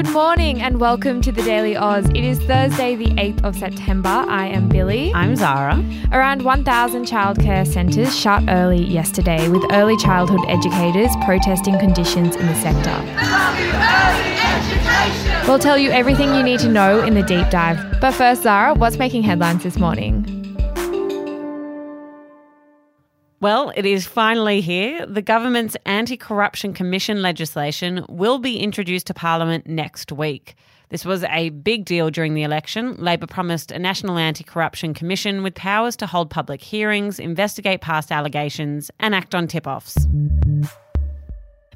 Good morning and welcome to the Daily Aus. It is Thursday, the 8th of September. I am Billy. I'm Zara. Around 1,000 childcare centres shut early yesterday, with early childhood educators protesting conditions in the sector. We'll tell you everything you need to know in the deep dive. But first, Zara, what's making headlines this morning? Well, it is finally here. The government's anti corruption commission legislation will be introduced to Parliament next week. This was a big deal during the election. Labor promised a national anti corruption commission with powers to hold public hearings, investigate past allegations, and act on tip offs.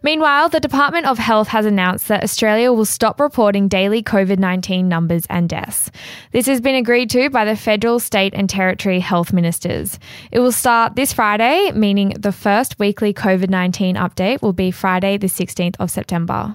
Meanwhile, the Department of Health has announced that Australia will stop reporting daily COVID 19 numbers and deaths. This has been agreed to by the federal, state, and territory health ministers. It will start this Friday, meaning the first weekly COVID 19 update will be Friday, the 16th of September.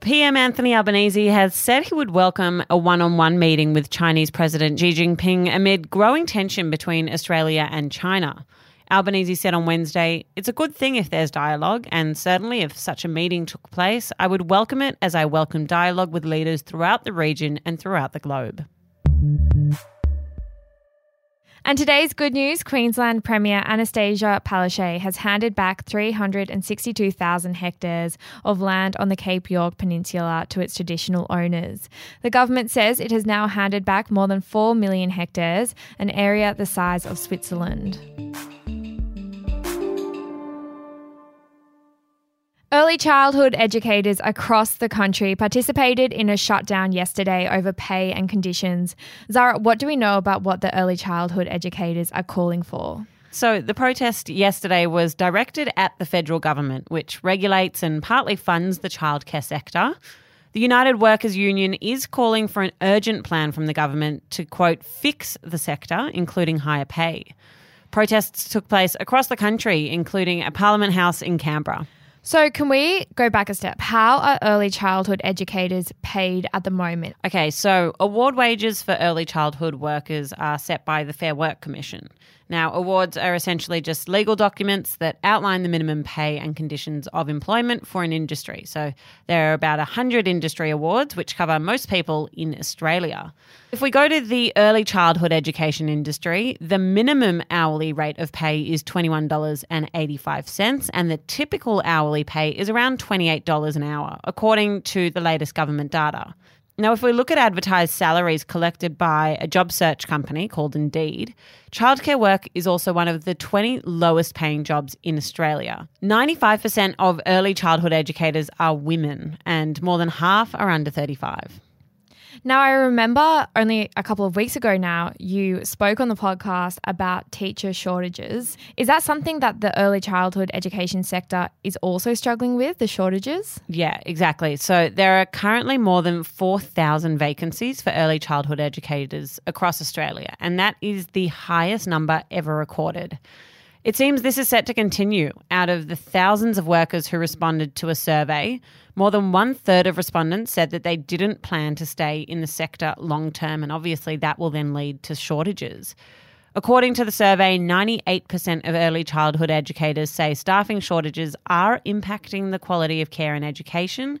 PM Anthony Albanese has said he would welcome a one on one meeting with Chinese President Xi Jinping amid growing tension between Australia and China. Albanese said on Wednesday, It's a good thing if there's dialogue, and certainly if such a meeting took place, I would welcome it as I welcome dialogue with leaders throughout the region and throughout the globe. And today's good news Queensland Premier Annastacia Palaszczuk has handed back 362,000 hectares of land on the Cape York Peninsula to its traditional owners. The government says it has now handed back more than 4 million hectares, an area the size of Switzerland. Early childhood educators across the country participated in a shutdown yesterday over pay and conditions. Zara, what do we know about what the early childhood educators are calling for? So, the protest yesterday was directed at the federal government, which regulates and partly funds the childcare sector. The United Workers Union is calling for an urgent plan from the government to, quote, fix the sector, including higher pay. Protests took place across the country, including at Parliament House in Canberra. So, can we go back a step? How are early childhood educators paid at the moment? Okay, so award wages for early childhood workers are set by the Fair Work Commission. Now, awards are essentially just legal documents that outline the minimum pay and conditions of employment for an industry. So, there are about 100 industry awards which cover most people in Australia. If we go to the early childhood education industry, the minimum hourly rate of pay is $21.85, and the typical hourly pay is around $28 an hour, according to the latest government data. Now, if we look at advertised salaries collected by a job search company called Indeed, childcare work is also one of the 20 lowest paying jobs in Australia. 95% of early childhood educators are women, and more than half are under 35. Now, I remember only a couple of weeks ago now, you spoke on the podcast about teacher shortages. Is that something that the early childhood education sector is also struggling with, the shortages? Yeah, exactly. So there are currently more than 4,000 vacancies for early childhood educators across Australia, and that is the highest number ever recorded. It seems this is set to continue. Out of the thousands of workers who responded to a survey, more than one third of respondents said that they didn't plan to stay in the sector long term, and obviously that will then lead to shortages. According to the survey, 98% of early childhood educators say staffing shortages are impacting the quality of care and education,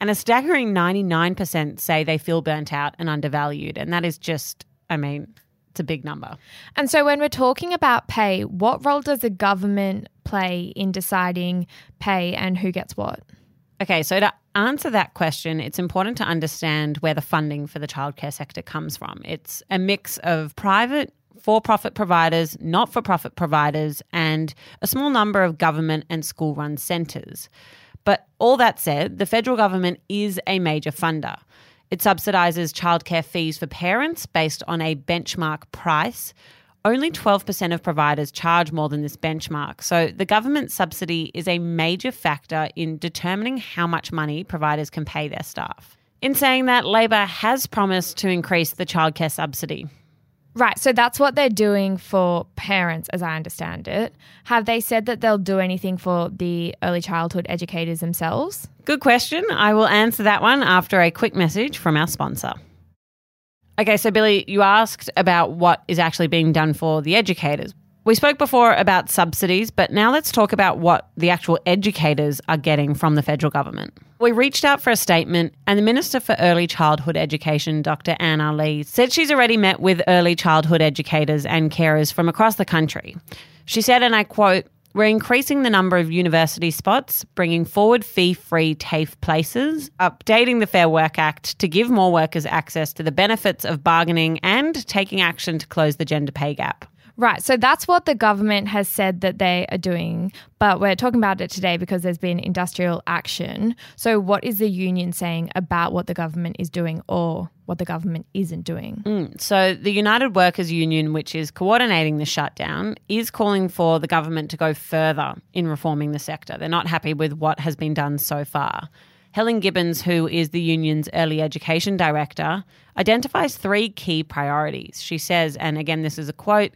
and a staggering 99% say they feel burnt out and undervalued. And that is just, I mean, it's a big number. And so, when we're talking about pay, what role does the government play in deciding pay and who gets what? Okay, so to answer that question, it's important to understand where the funding for the childcare sector comes from. It's a mix of private, for profit providers, not for profit providers, and a small number of government and school run centres. But all that said, the federal government is a major funder. It subsidises childcare fees for parents based on a benchmark price. only 12% of providers charge more than this benchmark. So the government subsidy is a major factor in determining how much money providers can pay their staff. In saying that, Labor has promised to increase the childcare subsidy. Right, so that's what they're doing for parents, as I understand it. Have they said that they'll do anything for the early childhood educators themselves? Good question. I will answer that one after a quick message from our sponsor. Okay, so Billy, you asked about what is actually being done for the educators. We spoke before about subsidies, but now let's talk about what the actual educators are getting from the federal government. We reached out for a statement, and the Minister for Early Childhood Education, Dr. Anne Aly, said she's already met with early childhood educators and carers from across the country. She said, and I quote, we're increasing the number of university spots, bringing forward fee free TAFE places, updating the Fair Work Act to give more workers access to the benefits of bargaining, and taking action to close the gender pay gap. Right. So that's what the government has said that they are doing. But we're talking about it today because there's been industrial action. So, what is the union saying about what the government is doing or what the government isn't doing? Mm. So, the United Workers Union, which is coordinating the shutdown, is calling for the government to go further in reforming the sector. They're not happy with what has been done so far. Helen Gibbons, who is the union's early education director, identifies three key priorities. She says, and again, this is a quote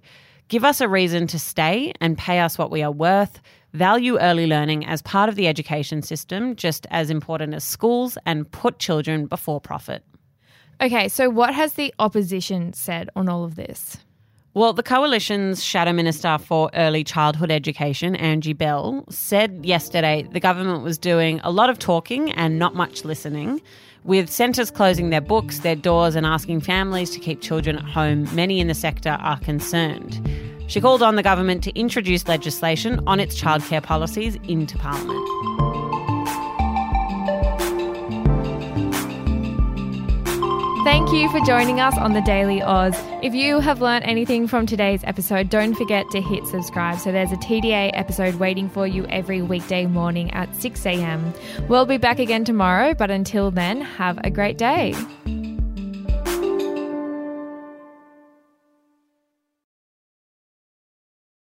Give us a reason to stay and pay us what we are worth. Value early learning as part of the education system, just as important as schools, and put children before profit. Okay, so what has the opposition said on all of this? Well, the Coalition's Shadow Minister for Early Childhood Education, Angie Bell, said yesterday the government was doing a lot of talking and not much listening. With centres closing their books, their doors, and asking families to keep children at home, many in the sector are concerned. She called on the government to introduce legislation on its childcare policies into Parliament. Thank you for joining us on the Daily Aus. If you have learnt anything from today's episode, don't forget to hit subscribe. So there's a TDA episode waiting for you every weekday morning at 6 a.m. We'll be back again tomorrow, but until then, have a great day.